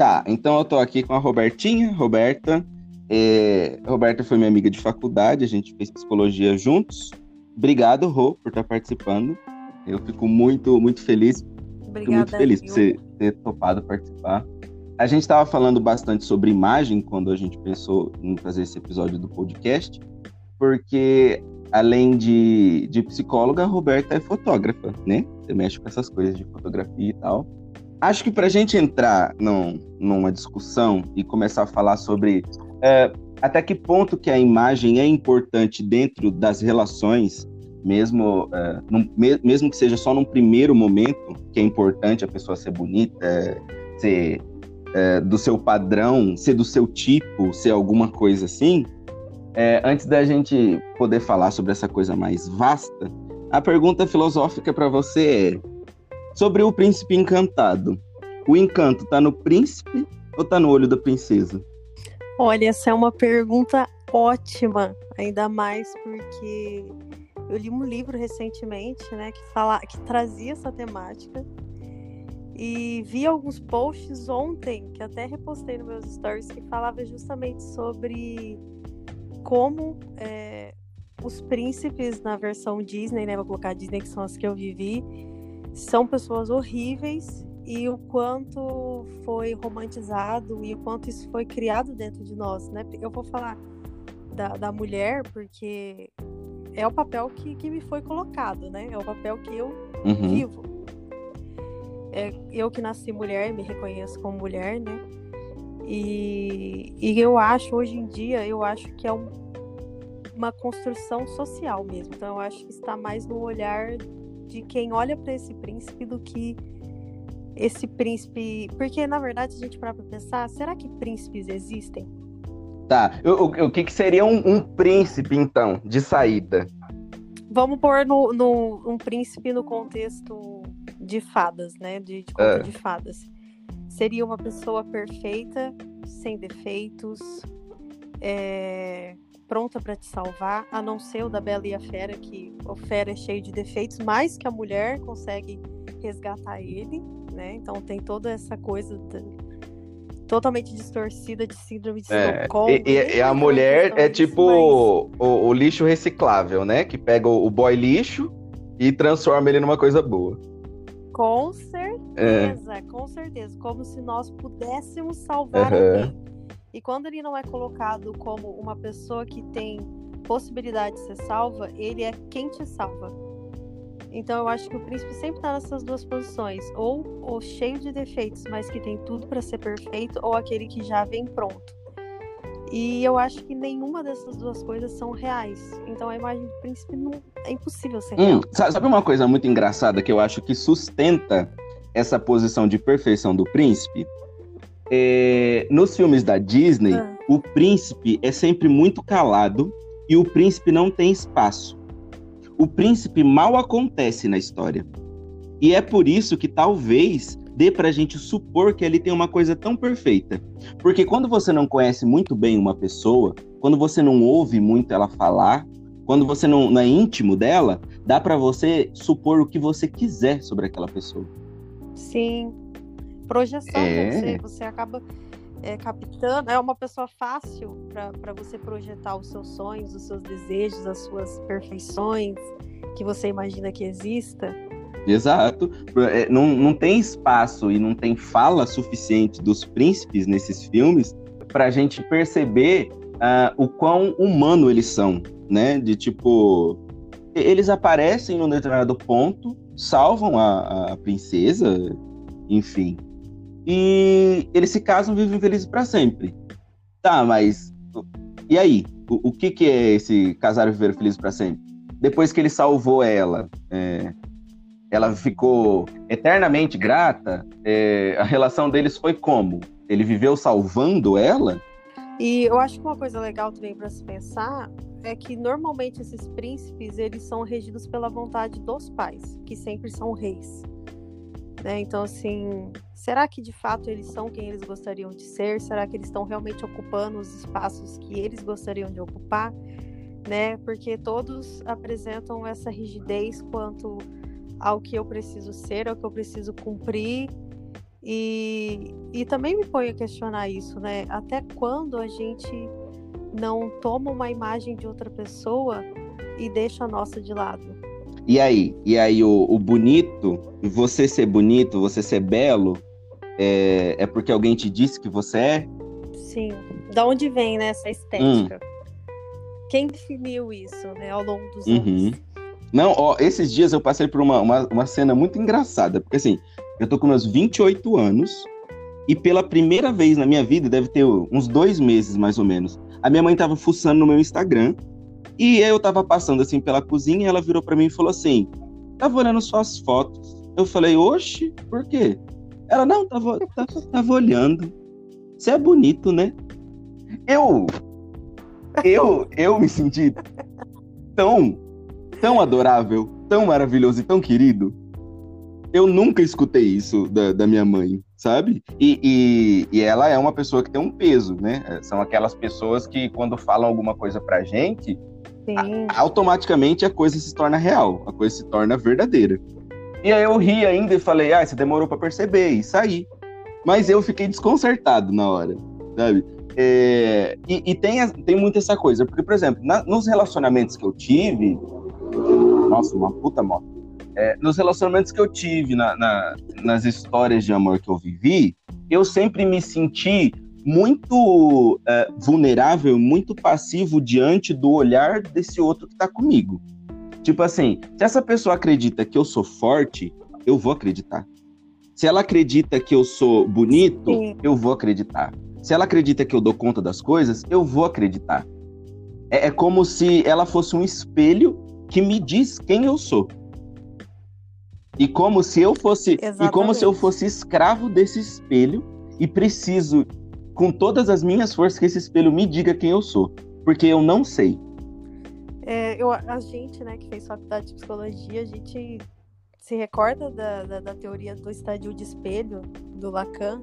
Tá, então eu tô aqui com a Robertinha. Roberta. É... Roberta foi minha amiga de faculdade, a gente fez psicologia juntos. Obrigado, Rô, por estar participando. Eu fico muito, muito feliz. Obrigada, Fico muito feliz por você ter topado participar. A gente estava falando bastante sobre imagem quando a gente pensou em fazer esse episódio do podcast, porque além de, de psicóloga, a Roberta é fotógrafa, né? Você mexe com essas coisas de fotografia e tal. Acho que para a gente entrar num, numa discussão e começar a falar sobre é, até que ponto que a imagem é importante dentro das relações, mesmo, é, num- me- mesmo que seja só num primeiro momento, que é importante a pessoa ser bonita, é, ser é, do seu padrão, ser do seu tipo, ser alguma coisa assim. É, antes da gente poder falar sobre essa coisa mais vasta, a pergunta filosófica para você é sobre o príncipe encantado. O encanto tá no príncipe ou tá no olho da princesa? Olha, essa é uma pergunta ótima, ainda mais porque eu li um livro recentemente, né, que fala, que trazia essa temática e vi alguns posts ontem que até repostei nos meus stories que falava justamente sobre como é, os príncipes na versão Disney, né, vou colocar Disney que são as que eu vivi, são pessoas horríveis e o quanto foi romantizado e o quanto isso foi criado dentro de nós, né? Eu vou falar da, da mulher porque é o papel que, que me foi colocado, né? É o papel que eu Uhum. vivo. É, eu que nasci mulher, me reconheço como mulher, né? E, e eu acho, hoje em dia, eu acho que é um- uma construção social mesmo. Então, eu acho que está mais no olhar de quem olha para esse príncipe do que esse príncipe. Porque, na verdade, se a gente parar para pensar, será que príncipes existem? Tá. O, o- o que, que seria um, um príncipe, então, de saída? Vamos pôr no, no- um príncipe no contexto de fadas, né? De, de conto É. de fadas. Seria uma pessoa perfeita, sem defeitos, é, pronta para te salvar, a não ser o da Bela e a Fera, que o Fera é cheio de defeitos, mas que a mulher consegue resgatar ele, né? Então tem toda essa coisa da- totalmente distorcida de síndrome de É, Estocolmo. e, e- Nem e a mulher entrar é tipo mas- o, o lixo reciclável, né? Que pega o, o boy lixo e transforma ele numa coisa boa. Com É. certeza, com certeza. Como se nós pudéssemos salvar Aham. alguém. E quando ele não é colocado como uma pessoa que tem possibilidade de ser salva, ele é quem te salva. Então eu acho que o príncipe sempre tá nessas duas posições. Ou o cheio de defeitos, mas que tem tudo para ser perfeito, ou aquele que já vem pronto. E eu acho que nenhuma dessas duas coisas são reais. Então a imagem do príncipe não é impossível ser real. Hum, sa- sabe uma coisa muito engraçada que eu acho que sustenta essa posição de perfeição do príncipe? É, nos filmes da Disney, Ah. o príncipe é sempre muito calado e o príncipe não tem espaço. O príncipe mal acontece na história. E é por isso que talvez dê pra gente supor que ele tem uma coisa tão perfeita. Porque quando você não conhece muito bem uma pessoa, quando você não ouve muito ela falar, quando você não, não é íntimo dela, dá pra você supor o que você quiser sobre aquela pessoa. Sim. Projeção, É. você, você acaba é, captando. É uma pessoa fácil para você projetar os seus sonhos, os seus desejos, as suas perfeições que você imagina que exista. Exato. É, não, não tem espaço e não tem fala suficiente dos príncipes nesses filmes pra gente perceber ah, o quão humano eles são, né? De tipo. Eles aparecem num determinado ponto, salvam a, a princesa, enfim. E eles se casam vivem felizes pra sempre. Tá, mas. E aí? O, o que, que é esse casar e viver felizes pra sempre? Depois que ele salvou ela, é, ela ficou eternamente grata. é, a relação deles foi como? Ele viveu salvando ela? E eu acho que uma coisa legal também para se pensar é que normalmente esses príncipes eles são regidos pela vontade dos pais, que sempre são reis. Né? Então, assim, será que de fato eles são quem eles gostariam de ser? Será que eles estão realmente ocupando os espaços que eles gostariam de ocupar? Né? Porque todos apresentam essa rigidez quanto ao que eu preciso ser, ao que eu preciso cumprir. E, e também me põe a questionar isso, né? Até quando a gente não toma uma imagem de outra pessoa e deixa a nossa de lado? E aí? E aí, o, o bonito, você ser bonito, você ser belo, é, é porque alguém te disse que você é? Sim. Da onde vem né, essa estética? Hum. Quem definiu isso né, ao longo dos uhum. anos? Não, ó, esses dias eu passei por uma, uma, uma cena muito engraçada, porque assim, eu tô com meus 28 anos e pela primeira vez na minha vida, deve ter uns dois meses mais ou menos, a minha mãe tava fuçando no meu Instagram e eu tava passando assim pela cozinha e ela virou para mim e falou assim: tava olhando suas fotos. Eu falei, oxe, por quê? Ela, não, tava, tava, tava olhando. Você é bonito, né? Eu. Eu, eu me senti tão, tão adorável, tão maravilhoso e tão querido eu nunca escutei isso da, da minha mãe, sabe? E, e, e, ela é uma pessoa que tem um peso, né? São aquelas pessoas que, quando falam alguma coisa pra gente, a, automaticamente a coisa se torna real, a coisa se torna verdadeira. E aí eu ri ainda e falei, ah, você demorou para perceber, e saí. Mas eu fiquei desconcertado na hora, sabe? É, e, e tem, tem muito essa coisa, porque, por exemplo, na, nos relacionamentos que eu tive. Nossa, uma puta moto. É, nos relacionamentos que eu tive, na, na, nas histórias de amor que eu vivi, eu sempre me senti muito é, vulnerável, muito passivo diante do olhar desse outro que tá comigo. Tipo assim, se essa pessoa acredita que eu sou forte, eu vou acreditar. Se ela acredita que eu sou bonito, Sim. eu vou acreditar. Se ela acredita que eu dou conta das coisas, eu vou acreditar. É, é como se ela fosse um espelho que me diz quem eu sou. E como se eu fosse, Exatamente. e como se eu fosse escravo desse espelho e preciso com todas as minhas forças que esse espelho me diga quem eu sou, porque eu não sei. É, eu, a gente, né, que fez faculdade de psicologia, a gente se recorda da, da, da teoria do estádio de espelho do Lacan,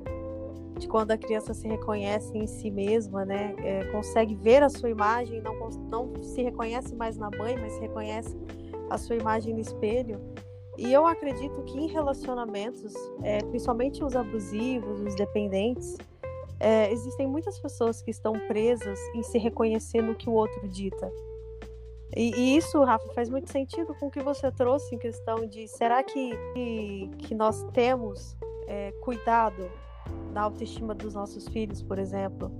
de quando a criança se reconhece em si mesma, né, é, consegue ver a sua imagem, não, não se reconhece mais na mãe, mas se reconhece a sua imagem no espelho. E eu acredito que em relacionamentos, é, principalmente os abusivos, os dependentes, é, existem muitas pessoas que estão presas em se reconhecer no que o outro dita. E, e, isso, Rafa, faz muito sentido com o que você trouxe em questão de será que, que, que nós temos é, cuidado da autoestima dos nossos filhos, por exemplo?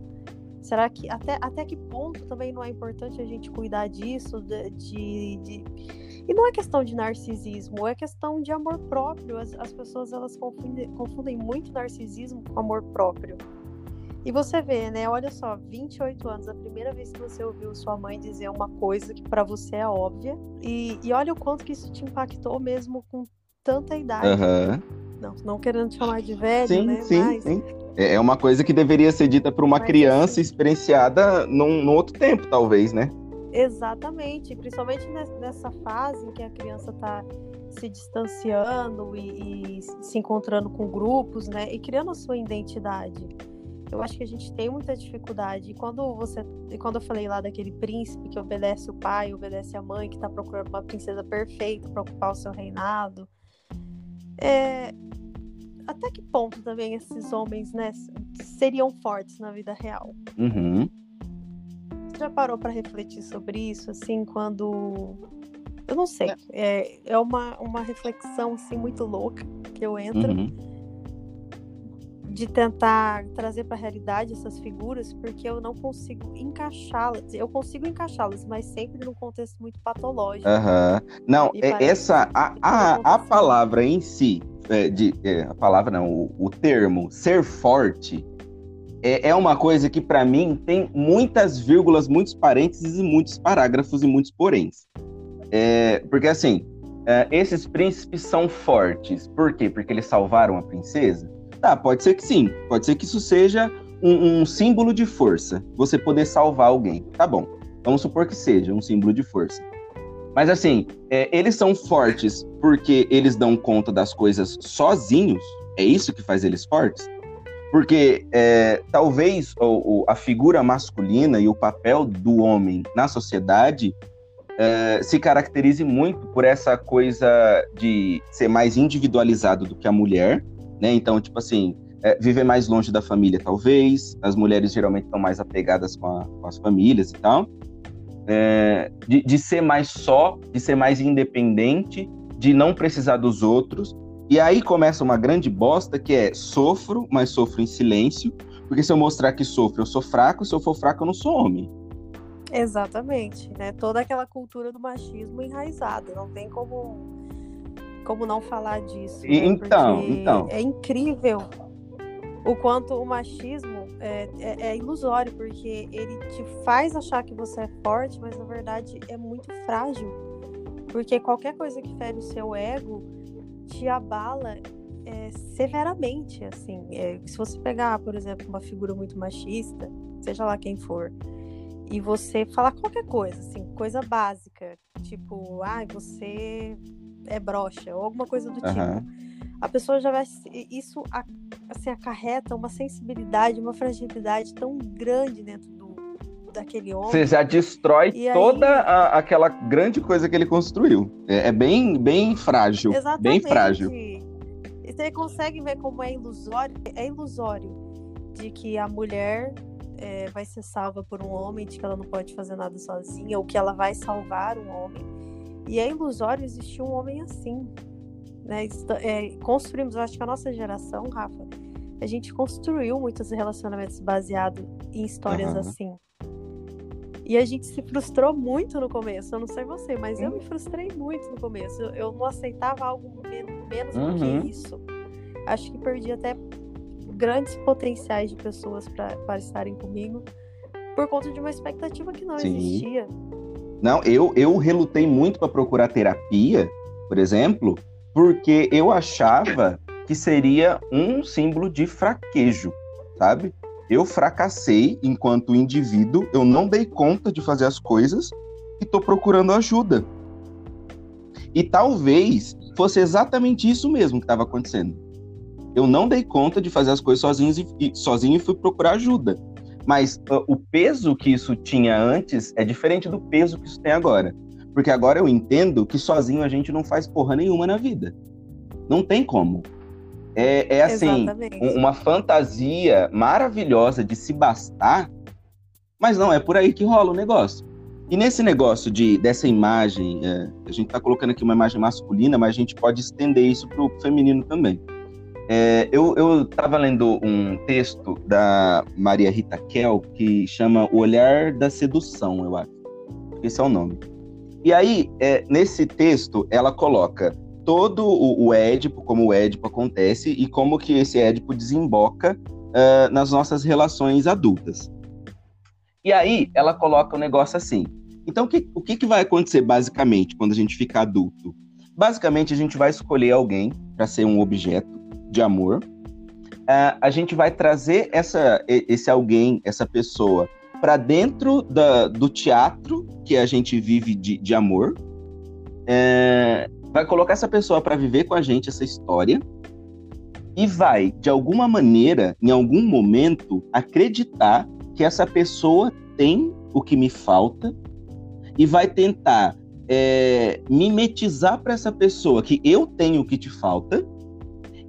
Será que até, até que ponto também não é importante a gente cuidar disso, de, de, de e não é questão de narcisismo, é questão de amor próprio. As, as pessoas elas confundem, confundem muito narcisismo com amor próprio. E você vê, né? Olha só, 28 anos, a primeira vez que você ouviu sua mãe dizer uma coisa que para você é óbvia. E, e olha o quanto que isso te impactou mesmo com tanta idade. Uhum. Não, não querendo te chamar de velho, sim, né? Sim, Mas... sim. É, é uma coisa que deveria ser dita para uma Mas, criança assim... experienciada num, num outro tempo, talvez, né? Exatamente, principalmente nessa fase em que a criança está se distanciando e, e, se encontrando com grupos, né, e criando a sua identidade. Eu acho que a gente tem muita dificuldade. E quando você, quando eu falei lá daquele príncipe que obedece o pai, obedece a mãe, que está procurando uma princesa perfeita para ocupar o seu reinado, é, até que ponto também esses homens, né, seriam fortes na vida real? Uhum. Você já parou para refletir sobre isso, assim, quando. Eu não sei. É, é uma, uma reflexão, assim, muito louca que eu entro. Uhum. De tentar trazer para a realidade essas figuras, porque eu não consigo encaixá-las. Eu consigo encaixá-las, mas sempre num contexto muito patológico. Uhum. Não, é, essa. A, a, a palavra em si, é, de, é, a palavra não, o, o termo ser forte é, é uma coisa que, para mim, tem muitas vírgulas, muitos parênteses e muitos parágrafos e muitos poréns. É, porque, assim, é, esses príncipes são fortes. Por quê? Porque eles salvaram a princesa? Tá, pode ser que sim. Pode ser que isso seja um, um símbolo de força. Você poder salvar alguém. Tá bom. Vamos supor que seja um símbolo de força. Mas assim, é, eles são fortes porque eles dão conta das coisas sozinhos. É isso que faz eles fortes? Porque é, talvez o, o, a figura masculina e o papel do homem na sociedade é, se caracterize muito por essa coisa de ser mais individualizado do que a mulher, né? Então, tipo assim, é, viver mais longe da família, talvez. As mulheres geralmente estão mais apegadas com, a, com as famílias e tal. É, de, de ser mais só, de ser mais independente, de não precisar dos outros. E aí começa uma grande bosta que é sofro, mas sofro em silêncio, porque se eu mostrar que sofro, eu sou fraco, se eu for fraco, eu não sou homem. Exatamente, né? Toda aquela cultura do machismo enraizada, não tem como como não falar disso. Né? Então, então. É incrível o quanto o machismo é, é, é, ilusório, porque ele te faz achar que você é forte, mas na verdade é muito frágil. Porque qualquer coisa que fere o seu ego te abala é, severamente, assim. É, se você pegar, por exemplo, uma figura muito machista, seja lá quem for, e você falar qualquer coisa, assim, coisa básica, tipo, ah, você é broxa, ou alguma coisa do uhum. tipo. A pessoa já vai. Isso assim, acarreta uma sensibilidade, uma fragilidade tão grande dentro do, daquele homem. Você já destrói e toda aí... a, aquela grande coisa que ele construiu. É, é bem, bem frágil. Exatamente. Bem frágil. E você consegue ver como é ilusório. É ilusório de que a mulher é, vai ser salva por um homem, de que ela não pode fazer nada sozinha, ou que ela vai salvar um homem. E é ilusório existir um homem assim. Né? É, construímos, eu acho que a nossa geração, Rafa, a gente construiu muitos relacionamentos baseados em histórias uhum. assim. E a gente se frustrou muito no começo. Eu não sei você, mas eu me frustrei muito no começo. Eu, eu não aceitava algo menos uhum. do que uhum. isso. Acho que perdi até grandes potenciais de pessoas para estarem comigo por conta de uma expectativa que não Sim. existia. Não, eu, eu relutei muito para procurar terapia, por exemplo, porque eu achava que seria um símbolo de fraquejo, sabe? Eu fracassei enquanto indivíduo, eu não dei conta de fazer as coisas e estou procurando ajuda. E talvez fosse exatamente isso mesmo que estava acontecendo. Eu não dei conta de fazer as coisas sozinho e, sozinho e fui procurar ajuda. Mas uh, o peso que isso tinha antes é diferente do peso que isso tem agora. Porque agora eu entendo que sozinho a gente não faz porra nenhuma na vida. Não tem como. É, é assim, um, uma fantasia maravilhosa de se bastar, mas não é por aí que rola o negócio. E nesse negócio de dessa imagem, é, a gente está colocando aqui uma imagem masculina, mas a gente pode estender isso para o feminino também. É, eu estava lendo um texto da Maria Rita Kell que chama O Olhar da Sedução, eu acho. Esse é o nome. E aí, é, nesse texto, ela coloca todo o, o Édipo, como o Édipo acontece e como que esse Édipo desemboca uh, nas nossas relações adultas. E aí, ela coloca o um negócio assim. Então, o que, o que, que vai acontecer basicamente quando a gente fica adulto? Basicamente, a gente vai escolher alguém para ser um objeto de amor, uh, a gente vai trazer essa, esse alguém, essa pessoa, para dentro da, do teatro que a gente vive de, de amor, uh, vai colocar essa pessoa para viver com a gente essa história e vai, de alguma maneira, em algum momento, acreditar que essa pessoa tem o que me falta e vai tentar é, mimetizar para essa pessoa que eu tenho o que te falta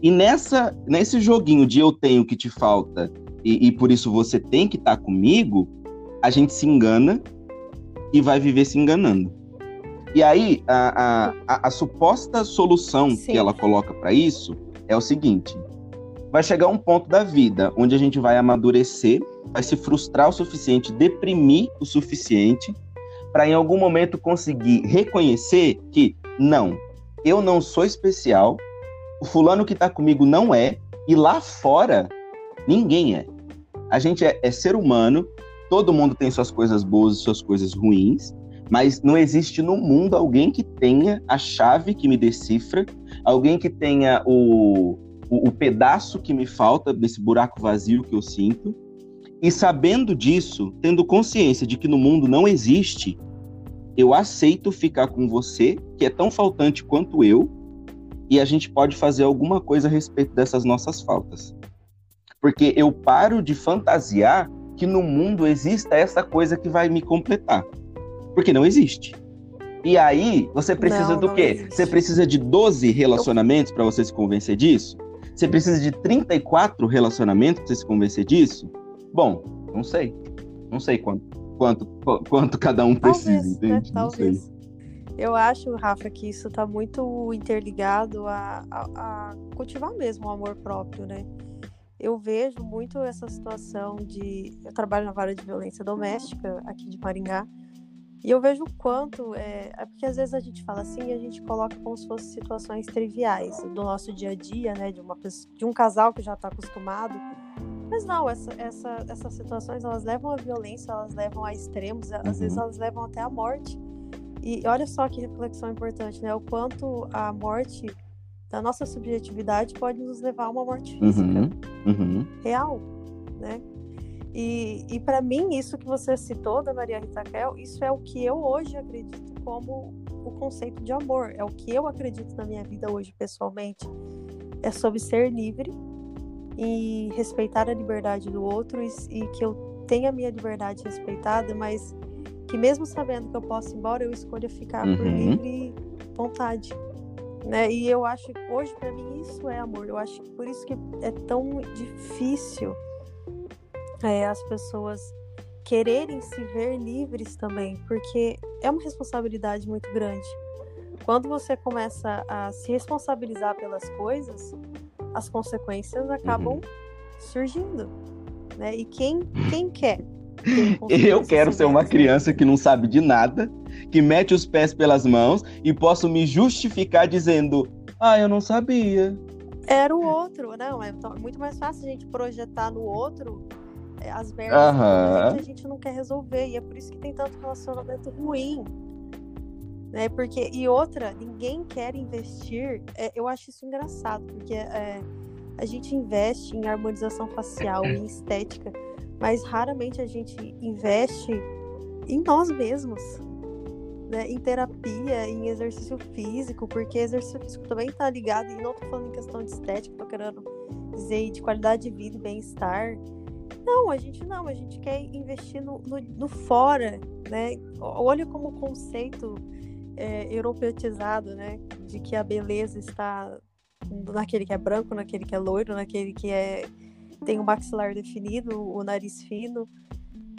e nessa, nesse joguinho de eu tenho que te falta e, e por isso você tem que estar tá comigo, a gente se engana e vai viver se enganando. E aí, a, a, a suposta solução Sim. que ela coloca para isso é o seguinte: vai chegar um ponto da vida onde a gente vai amadurecer, vai se frustrar o suficiente, deprimir o suficiente, para em algum momento conseguir reconhecer que não, eu não sou especial, o fulano que tá comigo não é, e lá fora, ninguém é. A gente é, é ser humano, todo mundo tem suas coisas boas e suas coisas ruins, mas não existe no mundo alguém que tenha a chave que me decifra, alguém que tenha o, o, o, pedaço que me falta desse buraco vazio que eu sinto. E sabendo disso, tendo consciência de que no mundo não existe, eu aceito ficar com você, que é tão faltante quanto eu, e a gente pode fazer alguma coisa a respeito dessas nossas faltas. Porque eu paro de fantasiar que no mundo exista essa coisa que vai me completar. Porque não existe. E aí, você precisa não, do quê? Existe. Você precisa de 12 relacionamentos para você se convencer disso? Você precisa de 34 relacionamentos para você se convencer disso? Bom, não sei. Não sei quanto, quanto, quanto cada um precisa, Talvez, né? entende? Não sei. Eu acho, Rafa, que isso está muito interligado a, a, a cultivar mesmo o amor próprio, né? Eu vejo muito essa situação de. Eu trabalho na vara de violência doméstica aqui de Maringá. E eu vejo o quanto. É, é porque às vezes a gente fala assim e a gente coloca como se fossem situações triviais do nosso dia a dia, né? De, uma, de um casal que já está acostumado. Mas não, essa, essa, essas situações elas levam à violência, elas levam a extremos, às Uhum. vezes elas levam até à morte. E olha só que reflexão importante, né? O quanto a morte da nossa subjetividade pode nos levar a uma morte física Uhum, uhum. real, né? E, e para mim, isso que você citou da Maria Rita Kel, isso é o que eu hoje acredito como o conceito de amor. É o que eu acredito na minha vida hoje, pessoalmente. É sobre ser livre e respeitar a liberdade do outro e, e que eu tenha a minha liberdade respeitada, mas que mesmo sabendo que eu posso ir embora, eu escolha ficar por Uhum. livre vontade. Né? E eu acho que hoje para mim isso é amor. Eu acho que por isso que é tão difícil é, as pessoas quererem se ver livres também, porque é uma responsabilidade muito grande. Quando você começa a se responsabilizar pelas coisas, as consequências acabam Uhum. surgindo, né? E quem quem quer? Eu quero ser uma criança que não sabe de nada, que mete os pés pelas mãos e posso me justificar dizendo: Ah, eu não sabia. Era o outro, não, é to- muito mais fácil a gente projetar no outro é, as merdas Aham. que a gente não quer resolver. E é por isso que tem tanto relacionamento ruim. Né? Porque, e outra, ninguém quer investir. é, eu acho isso engraçado, porque é, a gente investe em harmonização facial, em estética, mas raramente a gente investe em nós mesmos. Né, em terapia, em exercício físico, porque exercício físico também tá ligado, e não tô falando em questão de estética, tô querendo dizer de qualidade de vida e bem-estar. Não, a gente não, a gente quer investir no, no, no fora, né? Olha como o conceito é, né? De que a beleza está naquele que é branco, naquele que é loiro, naquele que é tem o maxilar definido, o nariz fino.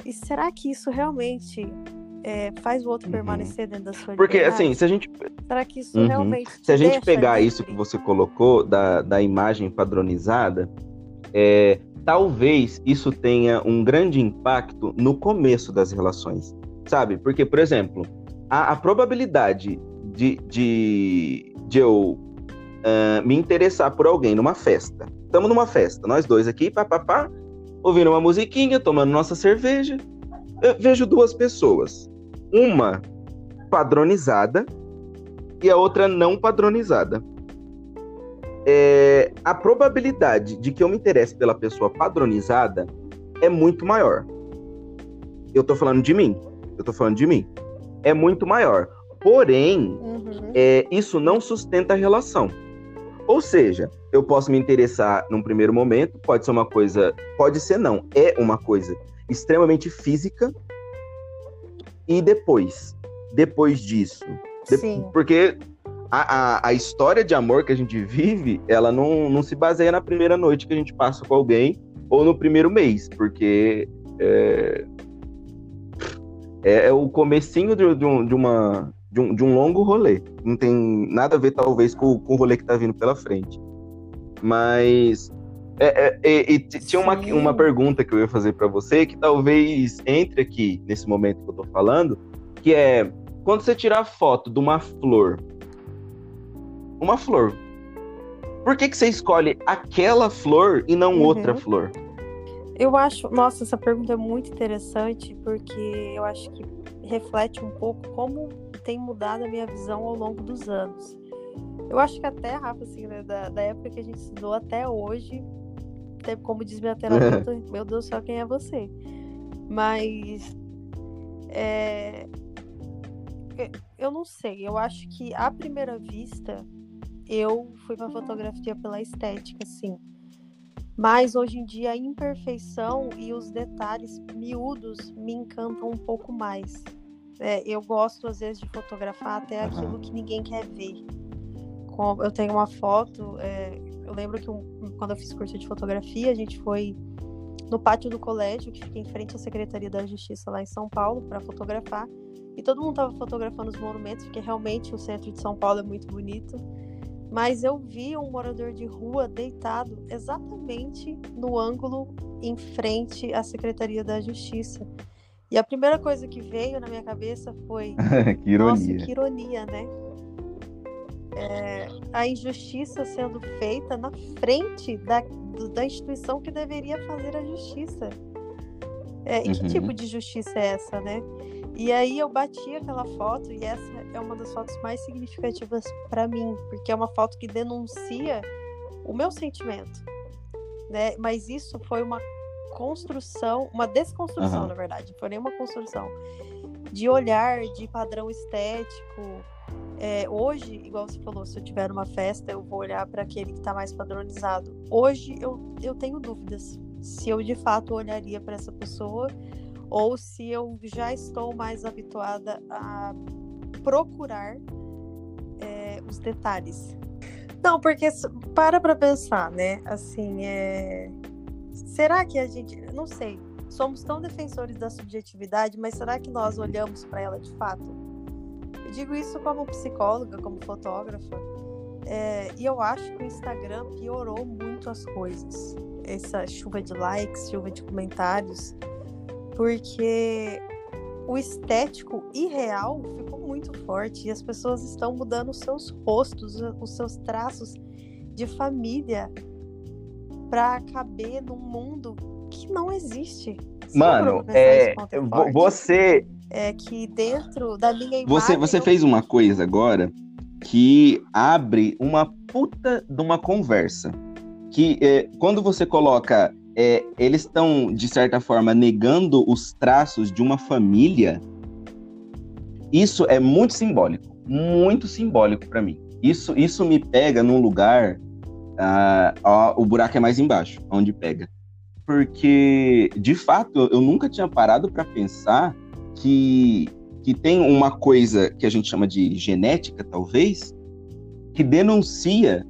E será que isso realmente é, faz o outro Uhum. permanecer dentro da sua Porque, liberdade? assim, se a gente, Será que isso Uhum. realmente se a te gente pegar isso que você colocou da, da imagem padronizada, é, talvez isso tenha um grande impacto no começo das relações, sabe? Porque, por exemplo, a, a probabilidade de, de, de eu ah, me interessar por alguém numa festa. Estamos numa festa, nós dois aqui, papapá, ouvindo uma musiquinha, tomando nossa cerveja. Eu vejo duas pessoas. Uma padronizada e a outra não padronizada. É, a probabilidade de que eu me interesse pela pessoa padronizada é muito maior. Eu tô falando de mim. Eu tô falando de mim. É muito maior. Porém, Uhum. é, isso não sustenta a relação. Ou seja, eu posso me interessar num primeiro momento, pode ser uma coisa, pode ser não, é uma coisa extremamente física. E depois, depois disso, de- Sim. porque a, a, a história de amor que a gente vive, ela não, não se baseia na primeira noite que a gente passa com alguém ou no primeiro mês, porque é, é, é o comecinho de, de um, de uma, de, um, de um longo rolê. Não tem nada a ver, talvez, com, com o rolê que tá vindo pela frente. Mas. é- é- é- e tinha uma, Sim. uma pergunta que eu ia fazer pra você, que talvez entre aqui nesse momento que eu tô falando, que é quando você tirar foto de uma flor, uma flor, por que, que você escolhe aquela flor e não Uhum. outra flor? Eu acho, nossa, essa pergunta é muito interessante porque eu acho que reflete um pouco como tem mudado a minha visão ao longo dos anos. Eu acho que até, Rafa, assim, né, da, da época que a gente estudou até hoje, até como diz minha terapeuta, meu Deus do céu, quem é você? Mas é, eu- não sei, eu acho que à primeira vista eu fui pra fotografia pela estética, sim. Mas hoje em dia a imperfeição e os detalhes miúdos me encantam um pouco mais. É, eu gosto, às vezes, de fotografar até aquilo que ninguém quer ver. Eu tenho uma foto, é, Eu lembro que um, quando eu fiz curso de fotografia, a gente foi no pátio do colégio, que fica em frente à Secretaria da Justiça lá em São Paulo, para fotografar. E todo mundo estava fotografando os monumentos, porque realmente o centro de São Paulo é muito bonito. Mas eu vi um morador de rua deitado exatamente no ângulo em frente à Secretaria da Justiça. E a primeira coisa que veio na minha cabeça foi: que ironia. Nossa, que ironia, né? É, a injustiça sendo feita na frente da, da instituição que deveria fazer a justiça. É, e uhum. que tipo de justiça é essa, né? E aí eu bati aquela foto e essa é uma das fotos mais significativas para mim, porque é uma foto que denuncia o meu sentimento, né? Mas isso foi uma construção, uma desconstrução, uhum. na verdade, não foi nem uma construção de olhar, de padrão estético. É, hoje, igual você falou, se eu tiver numa festa, eu vou olhar para aquele que está mais padronizado. Hoje eu, eu tenho dúvidas se eu de fato olharia para essa pessoa ou se eu já estou mais habituada a procurar é, os detalhes. Não, porque para para pensar, né? Assim, é... será que a gente, não sei, somos tão defensores da subjetividade, mas será que nós olhamos para ela de fato? Eu digo isso como psicóloga, como fotógrafa, é... e eu acho que o Instagram piorou muito as coisas. Essa chuva de likes, chuva de comentários porque o estético irreal ficou muito forte e as pessoas estão mudando os seus rostos, os seus traços de família para caber num mundo que não existe. Mano, é, você é que dentro da minha imagem você você fez uma coisa agora que abre uma puta de uma conversa que é, quando você coloca é, eles estão, de certa forma, negando os traços de uma família. Isso é muito simbólico, muito simbólico para mim. Isso, isso me pega num lugar. Ó, o buraco é mais embaixo, onde pega. Porque, de fato, eu nunca tinha parado para pensar que, que tem uma coisa que a gente chama de genética, talvez, que denuncia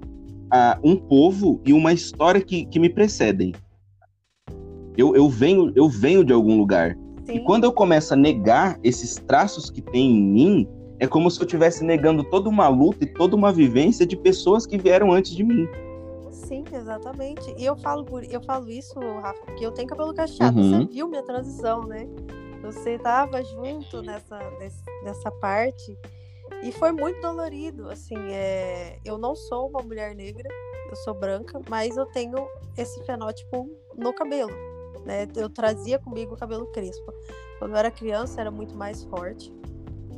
uh, um povo e uma história que, que me precedem. Eu, eu, venho, eu venho de algum lugar. Sim. E quando eu começo a negar esses traços que tem em mim, é como se eu estivesse negando toda uma luta e toda uma vivência de pessoas que vieram antes de mim. Sim, exatamente. E eu falo, por, eu falo isso, Rafa, porque eu tenho cabelo cacheado. Uhum. Você viu minha transição, né? Você estava junto nessa, nessa parte. E foi muito dolorido, assim, é... eu não sou uma mulher negra, eu sou branca, mas eu tenho esse fenótipo no cabelo né? Eu trazia comigo o cabelo crespo. Quando eu era criança era muito mais forte,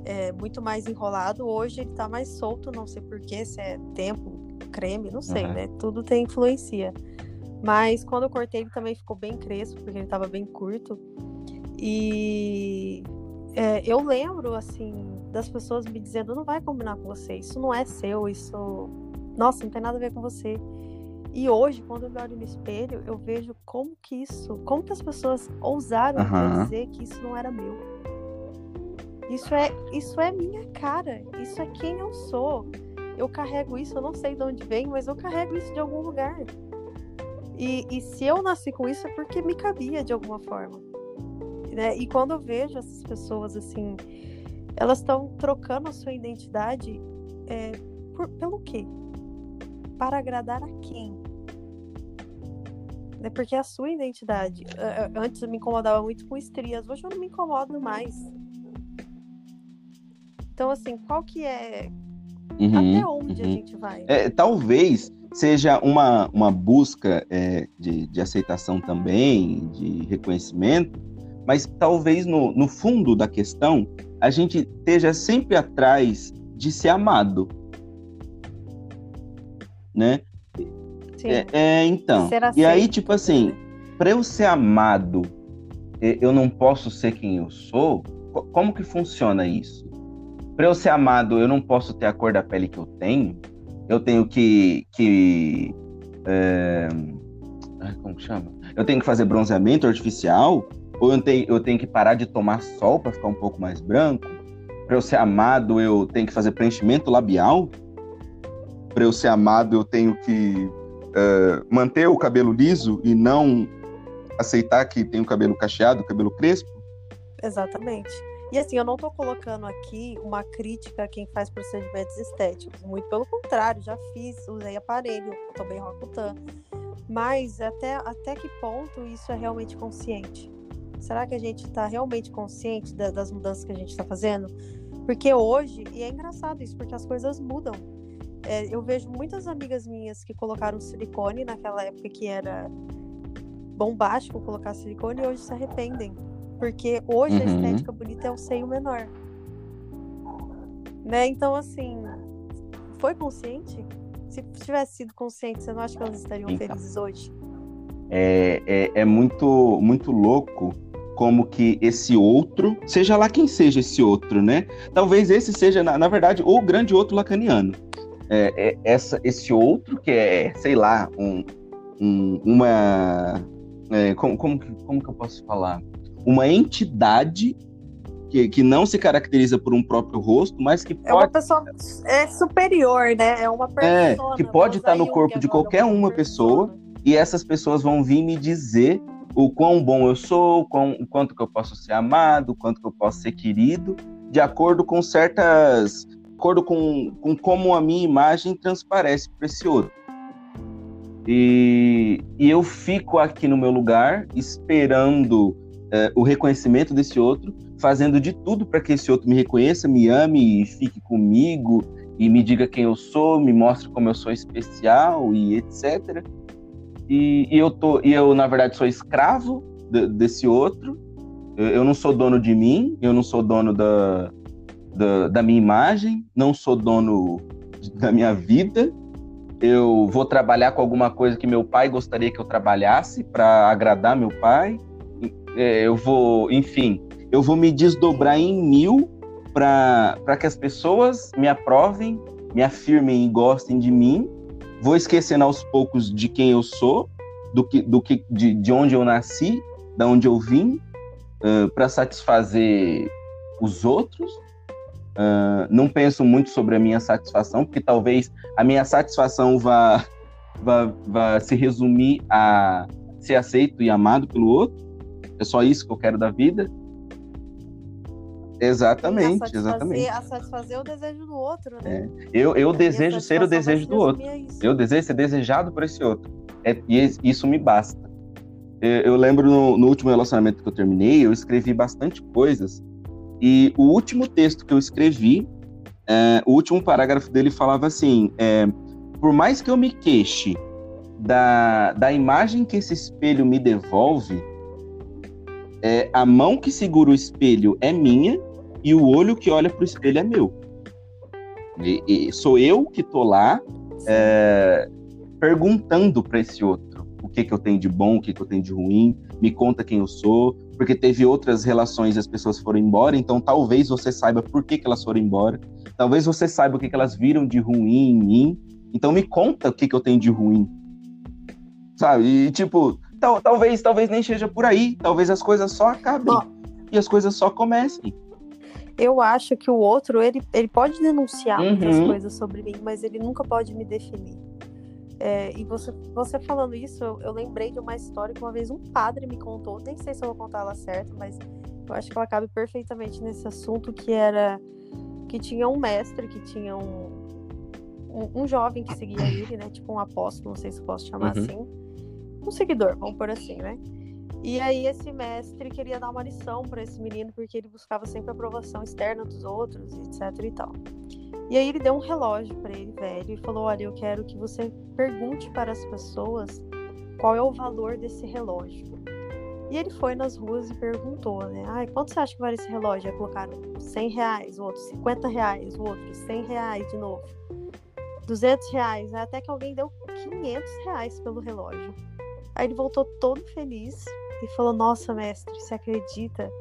é, muito mais enrolado. Hoje ele tá mais solto, não sei porquê, se é tempo, creme, não sei, uhum. né? Tudo tem influencia. Mas quando eu cortei ele também ficou bem crespo, porque ele tava bem curto. E é, eu lembro, assim, das pessoas me dizendo: não vai combinar com você, isso não é seu, isso. Nossa, não tem nada a ver com você. E hoje, quando eu me olho no espelho, eu vejo como que isso, como que as pessoas ousaram uhum. dizer que isso não era meu. Isso é, isso é minha cara, isso é quem eu sou. Eu carrego isso, eu não sei de onde vem, mas eu carrego isso de algum lugar. E, e se eu nasci com isso é porque me cabia de alguma forma. Né? E quando eu vejo essas pessoas assim, elas estão trocando a sua identidade é, por, pelo quê? Para agradar a quem? né? Porque a sua identidade. Antes eu me incomodava muito com estrias, hoje eu não me incomodo mais. Então, assim, qual que é. Uhum, Até onde uhum. a gente vai? É, talvez seja uma, uma busca é, de, de aceitação também, de reconhecimento, mas talvez no, no fundo da questão a gente esteja sempre atrás de ser amado. Né? É, é, então. E aí, tipo assim, né? para eu ser amado, eu não posso ser quem eu sou? Como que funciona isso? Para eu ser amado, eu não posso ter a cor da pele que eu tenho? Eu tenho que. que é... Como chama? Eu tenho que fazer bronzeamento artificial? Ou eu tenho, eu tenho que parar de tomar sol para ficar um pouco mais branco? Para eu ser amado, eu tenho que fazer preenchimento labial? Para eu ser amado, eu tenho que uh, manter o cabelo liso e não aceitar que tem o cabelo cacheado, cabelo crespo? Exatamente. E assim, eu não estou colocando aqui uma crítica a quem faz procedimentos estéticos. Muito pelo contrário, já fiz, usei aparelho, tomei Roacutan. Mas até, até que ponto isso é realmente consciente? Será que a gente está realmente consciente da, das mudanças que a gente está fazendo? Porque hoje, e é engraçado isso, porque as coisas mudam. É, eu vejo muitas amigas minhas que colocaram silicone naquela época que era bombástico colocar silicone e hoje se arrependem. Porque hoje uhum. a estética bonita é o seio menor. Né? Então, assim, foi consciente? Se tivesse sido consciente, você não acha que elas estariam então, felizes hoje? É, é, é muito, muito louco como que esse outro, seja lá quem seja esse outro, né? Talvez esse seja, na, na verdade, o grande outro lacaniano. É, é, essa, esse outro que é, sei lá, um, um, uma. É, como, como, como que eu posso falar? Uma entidade que, que não se caracteriza por um próprio rosto, mas que pode... É uma pessoa é superior, né? É uma é, persona. É, que pode estar no corpo de qualquer uma pessoa, e essas pessoas vão vir me dizer o quão bom eu sou, o quanto que eu posso ser amado, o quanto que eu posso ser querido, de acordo com certas acordo com, com como a minha imagem transparece para esse outro. E, e, eu fico aqui no meu lugar esperando é, o reconhecimento desse outro, fazendo de tudo para que esse outro me reconheça, me ame e fique comigo e me diga quem eu sou, me mostre como eu sou especial e etc. E, e eu tô, e eu na verdade sou escravo de, desse outro. Eu, eu não sou dono de mim, eu não sou dono da, da, da minha imagem, não sou dono da minha vida. Eu vou trabalhar com alguma coisa que meu pai gostaria que eu trabalhasse para agradar meu pai. É, eu vou, enfim, eu vou me desdobrar em mil para que as pessoas me aprovem, me afirmem e gostem de mim. Vou esquecendo aos poucos de quem eu sou, do que, do que de, de onde eu nasci, da onde eu vim, uh, para satisfazer os outros Uh, não penso muito sobre a minha satisfação, porque talvez a minha satisfação vá, vá, vá se resumir a ser aceito e amado pelo outro. É só isso que eu quero da vida. Exatamente, a exatamente. A satisfazer o desejo do outro, né? É. Eu, eu desejo ser o desejo do outro. Eu desejo ser desejado por esse outro. É, e isso me basta. Eu, eu lembro no, no último relacionamento que eu terminei, eu escrevi bastante coisas e o último texto que eu escrevi, é, o último parágrafo dele falava assim: é, por mais que eu me queixe da, da imagem que esse espelho me devolve, é, a mão que segura o espelho é minha e o olho que olha para o espelho é meu. E, e sou eu que tô lá é, perguntando para esse outro o que, que eu tenho de bom, o que, que eu tenho de ruim, me conta quem eu sou, porque teve outras relações e as pessoas foram embora, então talvez você saiba por que, que elas foram embora, talvez você saiba o que, que elas viram de ruim em mim, então me conta o que, que eu tenho de ruim. Sabe? E tipo, tal, talvez, talvez nem seja por aí, talvez as coisas só acabem Bom, e as coisas só comecem. Eu acho que o outro, ele, ele pode denunciar uhum. muitas coisas sobre mim, mas ele nunca pode me definir. É, e você, você falando isso, eu, eu, lembrei de uma história que uma vez um padre me contou, nem sei se eu vou contar ela certo, mas eu acho que ela cabe perfeitamente nesse assunto, que era que tinha um mestre, que tinha um, um, um jovem que seguia ele, né? Tipo um apóstolo, não sei se posso chamar uhum. assim. Um seguidor, vamos por assim, né? E aí esse mestre queria dar uma lição para esse menino, porque ele buscava sempre aprovação externa dos outros, etc e tal. E aí ele deu um relógio para ele, velho, e falou: Olha, eu quero que você pergunte para as pessoas qual é o valor desse relógio. E ele foi nas ruas e perguntou, né? Ai, quanto você acha que vale esse relógio? Aí colocaram 100 reais, o outro 50 reais, o outro 100 reais de novo. 200 reais, até que alguém deu 500 reais pelo relógio. Aí ele voltou todo feliz e falou: Nossa, mestre, você acredita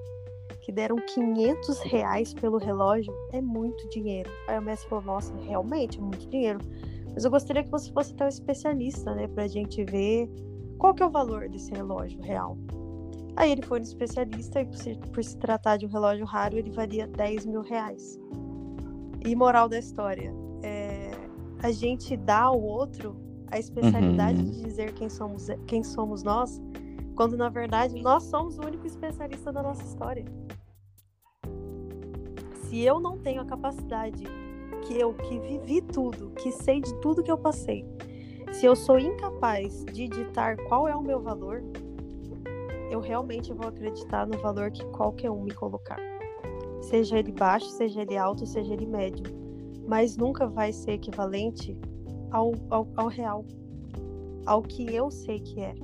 que deram 500 reais pelo relógio, é muito dinheiro. Aí o mestre falou, nossa, realmente é muito dinheiro. Mas eu gostaria que você fosse até um especialista, né, pra gente ver qual que é o valor desse relógio real. Aí ele foi no especialista e por se, por se tratar de um relógio raro, ele valia 10 mil reais. E moral da história, é, a gente dá ao outro a especialidade uhum. de dizer quem somos, quem somos nós, quando na verdade nós somos o único especialista da nossa história. Se eu não tenho a capacidade que eu que vivi tudo, que sei de tudo que eu passei, se eu sou incapaz de ditar qual é o meu valor, eu realmente vou acreditar no valor que qualquer um me colocar. Seja ele baixo, seja ele alto, seja ele médio. Mas nunca vai ser equivalente ao, ao, ao real, ao que eu sei que é.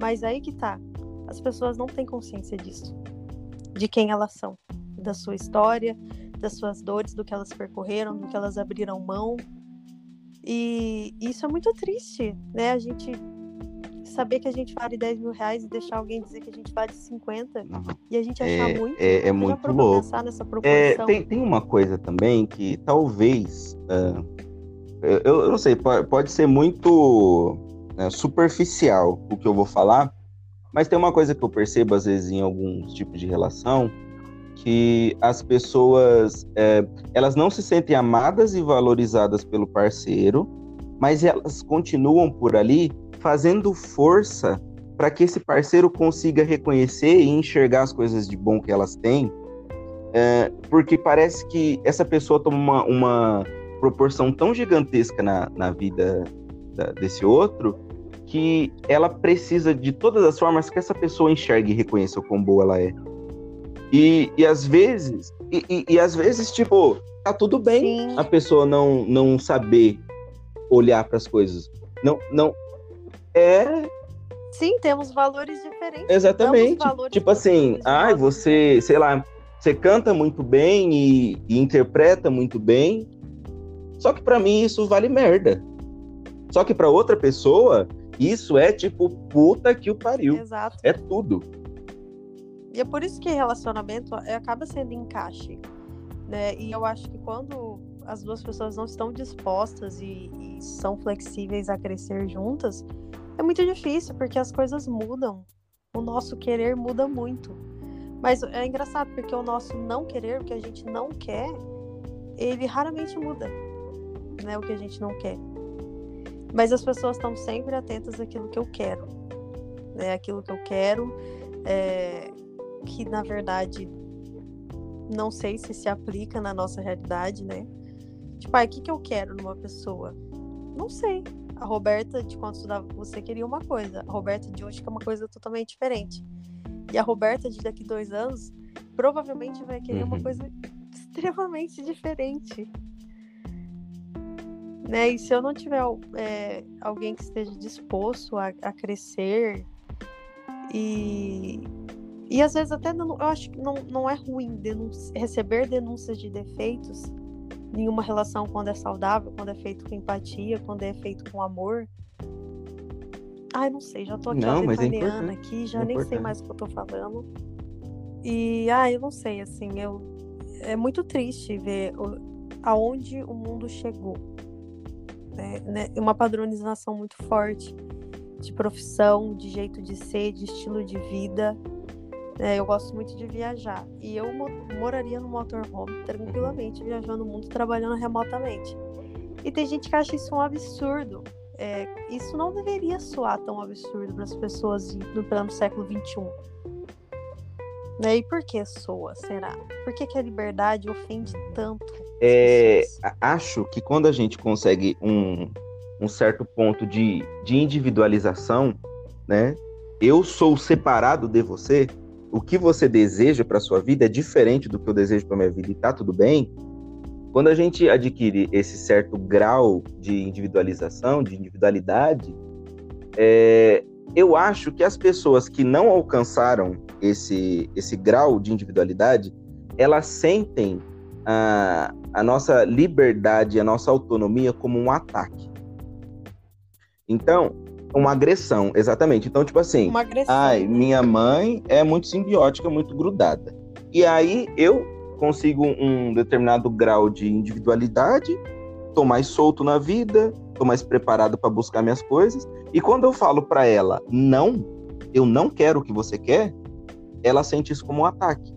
Mas aí que tá. As pessoas não têm consciência disso. De quem elas são. Da sua história, das suas dores, do que elas percorreram, do que elas abriram mão. E isso é muito triste, né? A gente saber que a gente vale 10 mil reais e deixar alguém dizer que a gente vale 50 uhum. e a gente achar é, muito. É, é muito louco. Pensar nessa é, proporção. É, tem, tem uma coisa também que talvez. Uh, eu, eu não sei, pode, pode ser muito uh, superficial o que eu vou falar, mas tem uma coisa que eu percebo às vezes em alguns tipos de relação que as pessoas é, elas não se sentem amadas e valorizadas pelo parceiro, mas elas continuam por ali fazendo força para que esse parceiro consiga reconhecer e enxergar as coisas de bom que elas têm, é, porque parece que essa pessoa toma uma, uma proporção tão gigantesca na, na vida da, desse outro que ela precisa de todas as formas que essa pessoa enxergue e reconheça o quão boa ela é. E, e às vezes, e, e, e às vezes, tipo, tá tudo bem Sim. a pessoa não, não saber olhar para as coisas. Não, não, é. Sim, temos valores diferentes. Exatamente. Valores tipo assim, ai, você, sei lá, você canta muito bem e, e interpreta muito bem. Só que para mim isso vale merda. Só que para outra pessoa, isso é tipo puta que o pariu. Exato. É tudo. E é por isso que relacionamento é, acaba sendo encaixe. Né? E eu acho que quando as duas pessoas não estão dispostas e, e são flexíveis a crescer juntas, é muito difícil, porque as coisas mudam. O nosso querer muda muito. Mas é engraçado, porque o nosso não querer, o que a gente não quer, ele raramente muda, né? O que a gente não quer. Mas as pessoas estão sempre atentas àquilo que eu quero, né? Aquilo que eu quero, é... que na verdade não sei se se aplica na nossa realidade, né? Tipo, ah, o que, que eu quero numa pessoa? Não sei. A Roberta, de quando estudava você, queria uma coisa. A Roberta de hoje quer uma coisa totalmente diferente. E a Roberta de daqui dois anos provavelmente vai querer uhum. uma coisa extremamente diferente. Né? E se eu não tiver é, alguém que esteja disposto a, a crescer e, e às vezes até não, eu acho que não, não é ruim receber denúncias de defeitos nenhuma relação quando é saudável, quando é feito com empatia, quando é feito com amor. Ai, não sei, já tô aqui não, mas é aqui, já é nem sei mais o que eu tô falando. E, ah, eu não sei, assim, eu é muito triste ver o, aonde o mundo chegou. Né, né? Uma padronização muito forte de profissão, de jeito de ser, de estilo de vida. É, eu gosto muito de viajar. E eu moraria no motorhome tranquilamente, viajando o mundo, trabalhando remotamente. E tem gente que acha isso um absurdo. É, isso não deveria soar tão absurdo para as pessoas no plano século XXI. Né? E por que soa, será? Por que, que a liberdade ofende tanto? É, acho que quando a gente consegue um, um certo ponto de, de individualização, né? Eu sou separado de você, o que você deseja para sua vida é diferente do que eu desejo para minha vida e tá tudo bem, quando a gente adquire esse certo grau de individualização, de individualidade, é, eu acho que as pessoas que não alcançaram esse, esse grau de individualidade, elas sentem a, a nossa liberdade, a nossa autonomia como um ataque. Então, uma agressão, exatamente. Então, tipo assim, uma agressão. ai, minha mãe é muito simbiótica, muito grudada. E aí eu consigo um determinado grau de individualidade, tô mais solto na vida, tô mais preparado para buscar minhas coisas. E quando eu falo para ela, não, eu não quero o que você quer, ela sente isso como um ataque.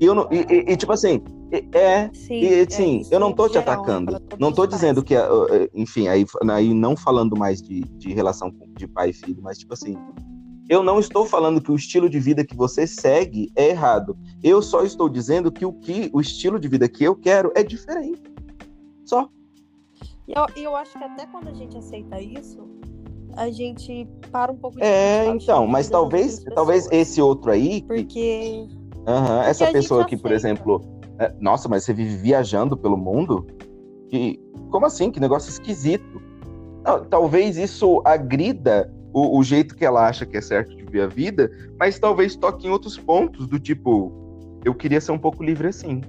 E, eu não, e, e, e, tipo assim, É, sim, e, é eu não tô te geral, atacando. Né, não tô dizendo que, enfim, aí, aí não falando mais de, de relação de pai e filho, mas tipo assim, eu não estou falando que o estilo de vida que você segue é errado. Eu só estou dizendo que o que o estilo de vida que eu quero é diferente. Só. E eu, eu acho que até quando a gente aceita isso, a gente para um pouco de É, então, mas talvez, talvez esse outro aí. Porque. Uhum, essa pessoa aqui, por exemplo. É, nossa, mas você vive viajando pelo mundo? Que, como assim? Que negócio esquisito. Não, talvez isso agrida o, o, jeito que ela acha que é certo de ver a vida, mas talvez toque em outros pontos, do tipo, eu queria ser um pouco livre assim.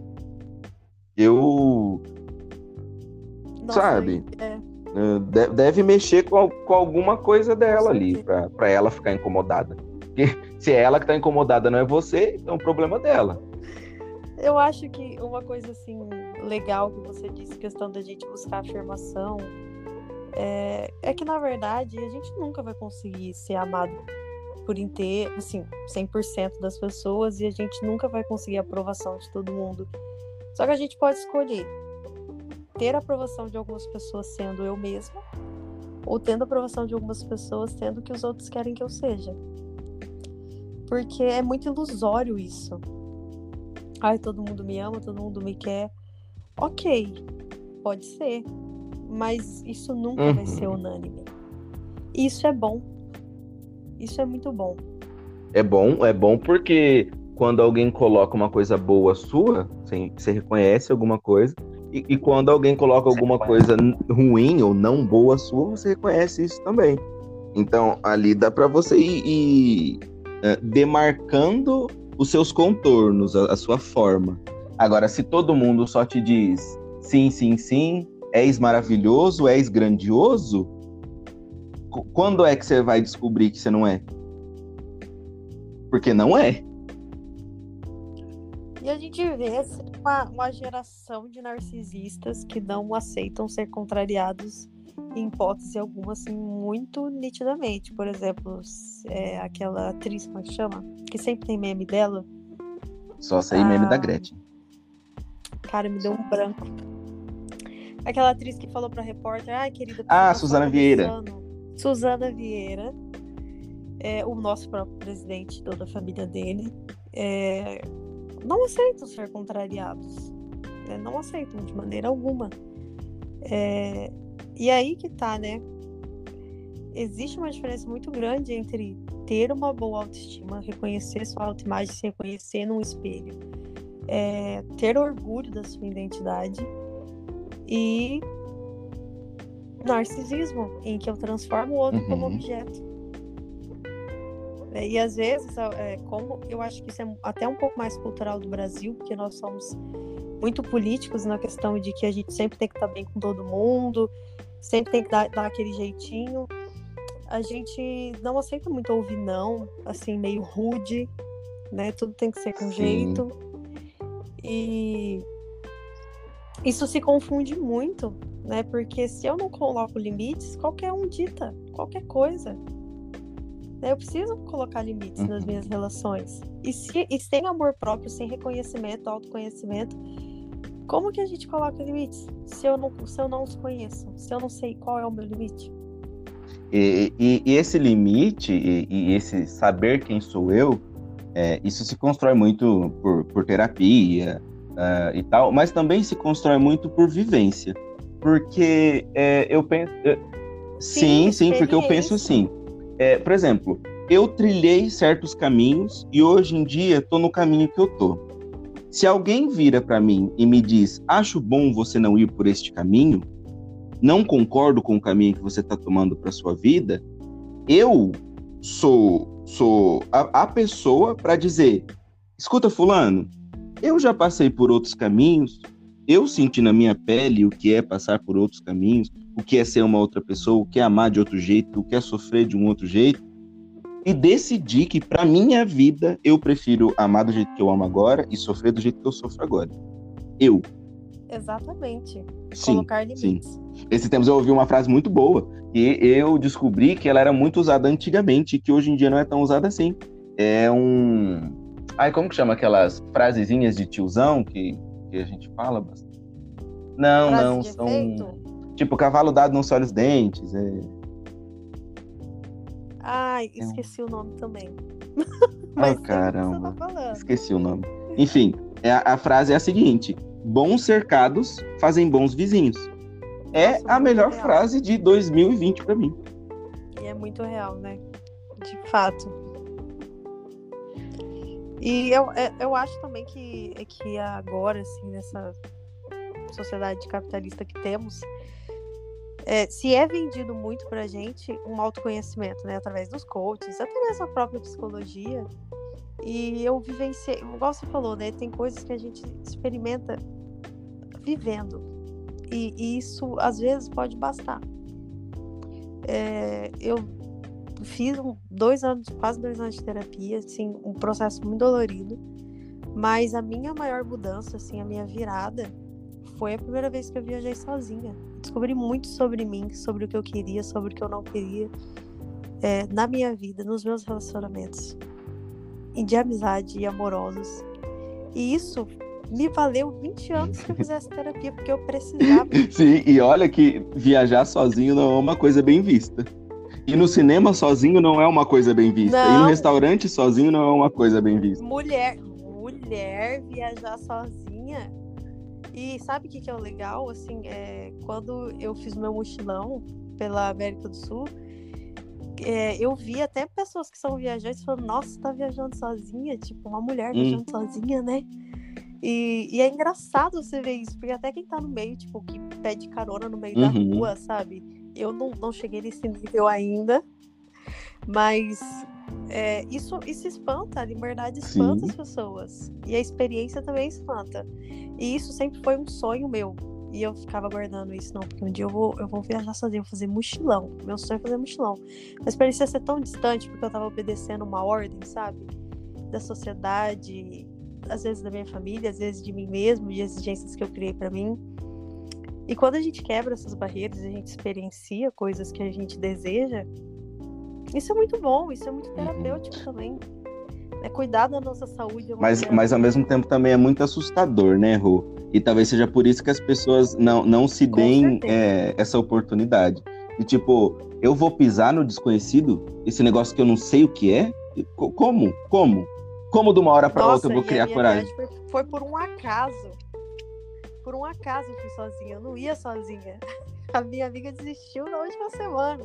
Eu. Nossa, sabe? É. é deve mexer com, com alguma coisa dela ali, pra, pra ela ficar incomodada. Porque se é ela que tá incomodada, não é você, então é um problema dela. Eu acho que uma coisa assim legal que você disse, questão da gente buscar afirmação, é, é que, na verdade, a gente nunca vai conseguir ser amado por inteiro, assim, 100% das pessoas e a gente nunca vai conseguir a aprovação de todo mundo. Só que a gente pode escolher ter a aprovação de algumas pessoas sendo eu mesma ou tendo a aprovação de algumas pessoas sendo que os outros querem que eu seja. Porque é muito ilusório isso. Ai, todo mundo me ama, todo mundo me quer. Ok, pode ser mas isso nunca uhum. vai ser uhum. unânime. Isso é bom. Isso é muito bom. É bom, é bom porque quando alguém coloca uma coisa boa sua, você reconhece alguma coisa, e, e quando alguém coloca alguma coisa ruim ou não boa sua, você reconhece isso também. Então, ali dá para você ir, ir uh, demarcando os seus contornos, a, a sua forma. Agora, se todo mundo só te diz sim, sim, sim, és maravilhoso, és grandioso, quando é que você vai descobrir que você não é? Porque não é. E a gente vê assim, uma, uma geração de narcisistas que não aceitam ser contrariados em hipótese alguma, assim, muito nitidamente. Por exemplo, é, aquela atriz, como é que chama? Que sempre tem meme dela. Só sei meme da Gretchen. Cara, me deu um branco. Aquela atriz que falou pra repórter, ai, querida. Ah, Suzana Vieira. Suzana Vieira. É, o nosso próprio presidente, toda a família dele, é, não aceitam ser contrariados. Né? Não aceitam de maneira alguma. É, e aí que tá, né? Existe uma diferença muito grande entre ter uma boa autoestima, reconhecer sua autoimagem, se reconhecer num espelho, é, ter orgulho da sua identidade e narcisismo, em que eu transformo o outro uhum. como objeto. É, e às vezes, é, como eu acho que isso é até um pouco mais cultural do Brasil, porque nós somos muito políticos na questão de que a gente sempre tem que estar bem com todo mundo, sempre tem que dar, dar aquele jeitinho. A gente não aceita muito ouvir não, assim, meio rude, né? Tudo tem que ser com Sim. jeito. E isso se confunde muito, né? Porque se eu não coloco limites, qualquer um dita qualquer coisa. Eu preciso colocar limites nas minhas uhum. relações. E se e sem amor próprio, sem reconhecimento, autoconhecimento, como que a gente coloca limites? Se eu não, se eu não os conheço, se eu não sei qual é o meu limite. E, e, e esse limite e, e, esse saber quem sou eu, é, isso se constrói muito por, por terapia, uh, e tal, mas também se constrói muito por vivência. Porque é, eu penso. sim, sim, sim porque eu penso assim. É, por exemplo, eu trilhei certos caminhos e hoje em dia estou no caminho que eu tô. Se alguém vira para mim e me diz, acho bom você não ir por este caminho, não concordo com o caminho que você está tomando para sua vida, eu sou sou a, a pessoa para dizer, escuta fulano, eu já passei por outros caminhos, eu senti na minha pele o que é passar por outros caminhos, o que é ser uma outra pessoa, o que é amar de outro jeito, o que é sofrer de um outro jeito, e decidi que para minha vida eu prefiro amar do jeito que eu amo agora e sofrer do jeito que eu sofro agora. Eu. Exatamente. Sim, Colocar limites. Sim. Esse tempo eu ouvi uma frase muito boa e eu descobri que ela era muito usada antigamente e que hoje em dia não é tão usada assim. É um Ai, como que chama aquelas frasezinhas de tiozão que que a gente fala bastante. Não, Frase não, são. efeito? Tipo, cavalo dado não se olha os dentes. É... Ai, É um- esqueci o nome também. Ai, sei o que caramba. Tá. Esqueci o nome. Enfim, é a, a frase é a seguinte: bons cercados fazem bons vizinhos. É Nossa, a melhor real. frase de 2020 pra mim. E é muito real, né? De fato. E eu, é- eu acho também que, é que agora, assim, nessa sociedade capitalista que temos, é, se é vendido muito pra gente um autoconhecimento, né? Através dos coaches, até mesmo a própria psicologia. E eu vivenciei, igual você falou, né? Tem coisas que a gente experimenta vivendo. E, e isso, às vezes, pode bastar. É, eu fiz um- dois anos, quase dois anos de terapia, assim, um processo muito dolorido. Mas a minha maior mudança, assim, a minha virada, foi a primeira vez que eu viajei sozinha. Descobri muito sobre mim, sobre o que eu queria, sobre o que eu não queria, é, na minha vida, nos meus relacionamentos, e de amizade e amorosos. E isso me valeu 20 anos que eu fizesse terapia, porque eu precisava. Sim, e olha que viajar sozinho não é uma coisa bem vista. E no cinema sozinho não é uma coisa bem vista. E no Não. restaurante sozinho não é uma coisa bem vista. mulher, mulher viajar sozinha. E sabe o que, que é o legal? Assim, é, quando eu fiz meu mochilão pela América do Sul, é, eu vi até pessoas que são viajantes falando, nossa, tá viajando sozinha? Tipo, uma mulher Hum. viajando sozinha, né? E, e é engraçado você ver isso, porque até quem tá no meio, tipo, que pede carona no meio da Uhum. rua, sabe? Eu não, não cheguei nesse nível ainda, mas é, isso, isso espanta, a liberdade espanta Sim. as pessoas. E a experiência também espanta. E isso sempre foi um sonho meu. E eu ficava guardando isso, não, porque um dia eu vou, eu vou viajar sozinha, vou fazer mochilão. Meu sonho é fazer mochilão. Mas parecia ser tão distante, porque eu tava obedecendo uma ordem, sabe? Da sociedade, às vezes da minha família, às vezes de mim mesmo, de exigências que eu criei pra mim. E quando a gente quebra essas barreiras, a gente experiencia coisas que a gente deseja, isso é muito bom, isso é muito terapêutico também. É cuidar da nossa saúde. é Mas, mas ao mesmo tempo também é muito assustador, né, Rô? E talvez seja por isso que as pessoas não, não se Com deem é, essa oportunidade. E tipo, eu vou pisar no desconhecido? Esse negócio que eu não sei o que é? Co- Como? Como? Como de uma hora para outra eu vou criar coragem? Foi, foi por um acaso. Por um acaso eu fui sozinha. Eu não ia sozinha. A minha amiga desistiu na última semana.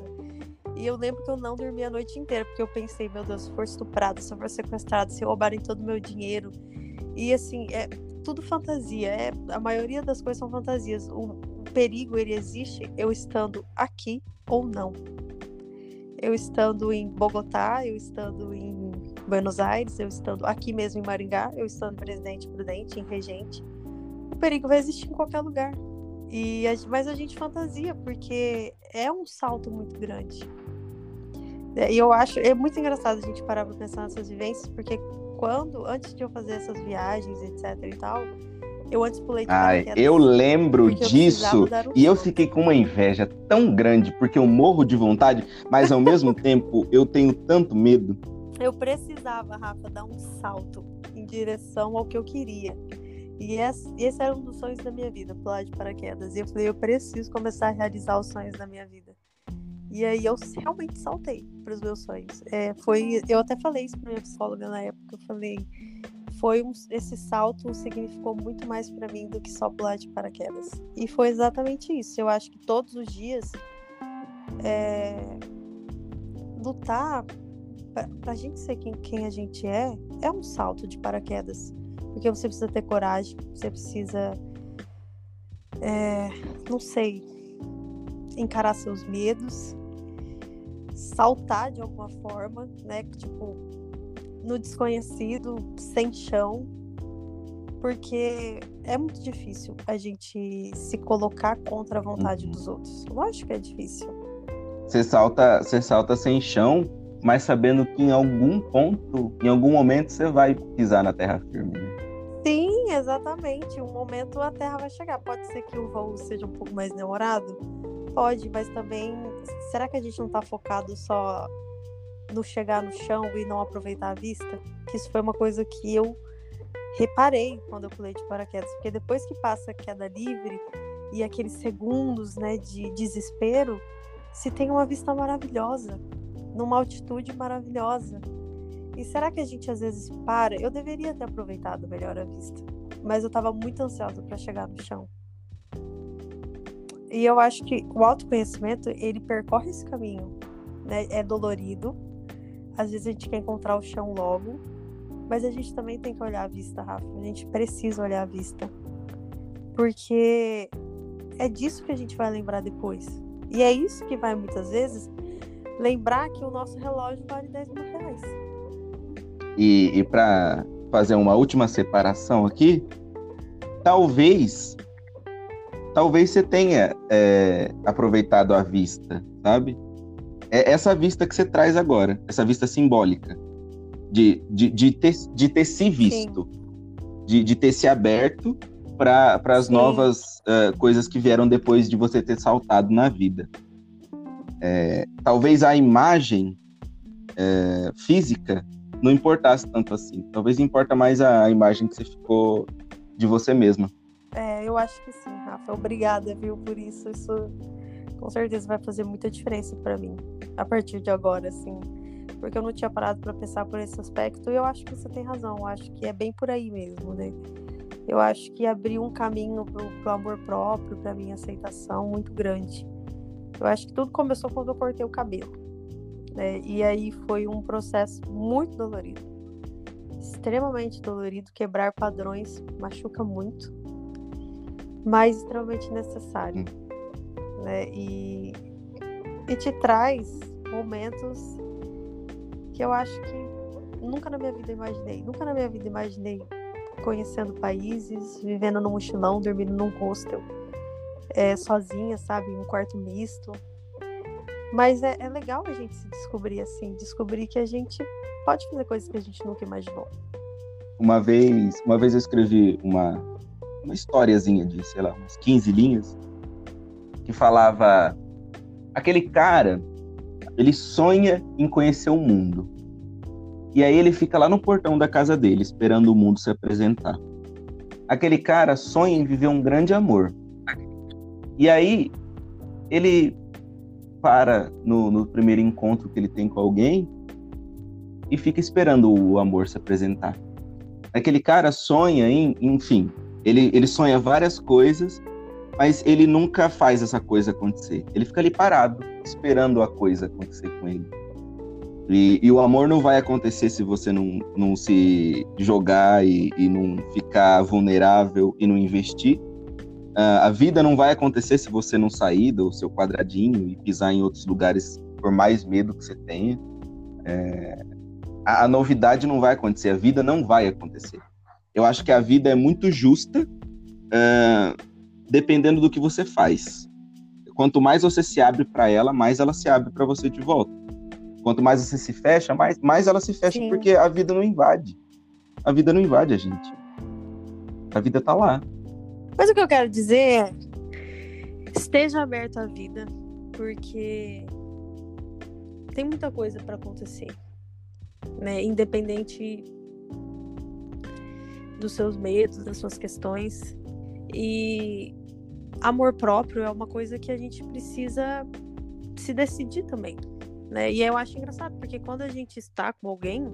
E eu lembro que eu não dormi a noite inteira, porque eu pensei, meu Deus, se for estuprada, se for sequestrada, se roubarem todo o meu dinheiro. E assim, é tudo fantasia. É, a maioria das coisas são fantasias. O, o perigo, ele existe eu estando aqui ou não. Eu estando em Bogotá, eu estando em Buenos Aires, eu estando aqui mesmo em Maringá, eu estando em Presidente Prudente, em Regente. O perigo vai existir em qualquer lugar. E a- mas a gente fantasia, porque é um salto muito grande. É, E eu acho, é muito engraçado a gente parar pra pensar nessas vivências, porque quando, antes de eu fazer essas viagens, etc e tal, eu antes pulei de Ai, eu lembro eu disso. um E eu fiquei com uma inveja tão grande, porque eu morro de vontade, mas ao mesmo tempo eu tenho tanto medo. Eu precisava, Rafa, dar um salto em direção ao que eu queria. E esse, esse era um dos sonhos da minha vida, pular de paraquedas. E eu falei, eu preciso começar a realizar os sonhos da minha vida. E aí eu realmente saltei para os meus sonhos. É, foi, eu até falei isso para minha psicóloga na época. Eu falei, foi um, esse salto significou muito mais para mim do que só pular de paraquedas. E foi exatamente isso. Eu acho que todos os dias é, lutar pra, pra gente ser quem, quem a gente é, é um salto de paraquedas. Porque você precisa ter coragem, você precisa, é, não sei, encarar seus medos, saltar de alguma forma, né? Tipo, no desconhecido, sem chão. Porque é muito difícil a gente se colocar contra a vontade Uhum. dos outros. Lógico que é difícil. Você salta, você salta sem chão, mas sabendo que em algum ponto, em algum momento, você vai pisar na terra firme. né? Sim, exatamente. Um momento a Terra vai chegar. Pode ser que o voo seja um pouco mais demorado? Pode, mas também. Será que a gente não tá focado só no chegar no chão e não aproveitar a vista? Que isso foi uma coisa que eu reparei quando eu pulei de paraquedas, porque depois que passa a queda livre e aqueles segundos, né, de desespero, se tem uma vista maravilhosa, numa altitude maravilhosa. E será que a gente às vezes para? Eu deveria ter aproveitado melhor a vista, mas eu estava muito ansiosa para chegar no chão. E eu acho que o autoconhecimento, ele percorre esse caminho, né? É dolorido. Às vezes a gente quer encontrar o chão logo, mas a gente também tem que olhar a vista, Rafa. A gente precisa olhar a vista. Porque é disso que a gente vai lembrar depois. E é isso que vai muitas vezes lembrar que o nosso relógio vale 10 mil reais. E, e para fazer uma última separação aqui, talvez talvez você tenha é, aproveitado a vista, sabe? É essa vista que você traz agora, essa vista simbólica, de, de, de, ter, de ter se visto, de, de ter se aberto para as novas uh, coisas que vieram depois de você ter saltado na vida. É, talvez a imagem é, física não importasse tanto assim. Talvez importa mais a, imagem que você ficou de você mesma. É, eu acho que sim, Rafa. Obrigada, viu, por isso. Isso com certeza vai fazer muita diferença para mim a partir de agora, assim. Porque eu não tinha parado para pensar por esse aspecto e eu acho que você tem razão. Eu acho que é bem por aí mesmo, né? Eu acho que abriu um caminho pro, pro amor próprio, pra minha aceitação muito grande. Eu acho que tudo começou quando eu cortei o cabelo. Né? E aí foi um processo muito dolorido. Extremamente dolorido. Quebrar padrões machuca muito mas extremamente necessário. Hum. Né? E, e te traz momentos que eu acho que nunca na minha vida imaginei. Nunca na minha vida imaginei conhecendo países, vivendo num mochilão, dormindo num hostel, é, sozinha, sabe, um quarto misto. Mas é, é legal a gente se descobrir assim, descobrir que a gente pode fazer coisas que a gente nunca imaginou. Uma vez, uma vez eu escrevi uma uma historiazinha de, sei lá, umas 15 linhas, que falava: aquele cara, ele sonha em conhecer o mundo. E aí ele fica lá no portão da casa dele, esperando o mundo se apresentar. Aquele cara sonha em viver um grande amor. E aí ele para no, no primeiro encontro que ele tem com alguém e fica esperando o amor se apresentar. Aquele cara sonha em, enfim, ele, ele sonha várias coisas, mas ele nunca faz essa coisa acontecer. Ele fica ali parado, esperando a coisa acontecer com ele. E, e o amor não vai acontecer se você não, não se jogar e, e não ficar vulnerável e não investir. Uh, a vida não vai acontecer se você não sair do seu quadradinho e pisar em outros lugares por mais medo que você tenha. É, a, a novidade não vai acontecer, a vida não vai acontecer. Eu acho que a vida é muito justa, uh, dependendo do que você faz. Quanto mais você se abre para ela, mais ela se abre para você de volta. Quanto mais você se fecha, mais, mais ela se fecha, Sim. porque a vida não invade. A vida não invade a gente. A vida tá lá. Mas o que eu quero dizer é: esteja aberto à vida, porque tem muita coisa para acontecer, né? Independente dos seus medos, das suas questões. E amor próprio é uma coisa que a gente precisa se decidir também, né? E eu acho engraçado porque quando a gente está com alguém,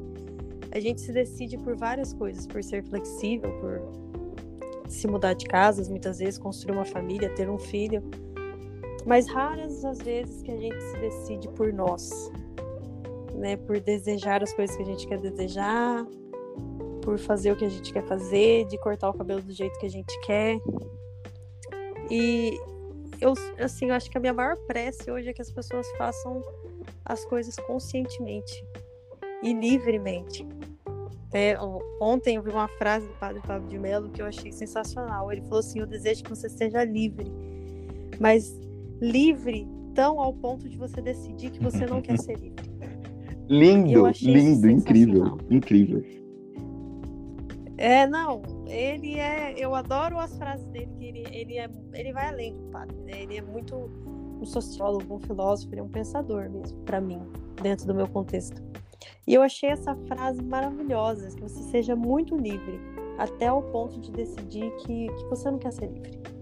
a gente se decide por várias coisas, por ser flexível, por se mudar de casas, muitas vezes construir uma família, ter um filho. Mas raras as vezes que a gente se decide por nós, né? Por desejar as coisas que a gente quer desejar, por fazer o que a gente quer fazer, de cortar o cabelo do jeito que a gente quer. E eu, assim, eu acho que a minha maior prece hoje é que as pessoas façam as coisas conscientemente e livremente. É, ontem eu vi uma frase do padre Fábio de Mello que eu achei sensacional. Ele falou assim: Eu desejo que você seja livre, mas livre tão ao ponto de você decidir que você não quer ser livre. Lindo, lindo, incrível, incrível. É, não, ele é. Eu adoro as frases dele, que ele, ele, é, ele vai além do padre, né? Ele é muito um sociólogo, um filósofo, ele é um pensador mesmo, para mim, dentro do meu contexto. E eu achei essa frase maravilhosa, que você seja muito livre, até o ponto de decidir que, que você não quer ser livre.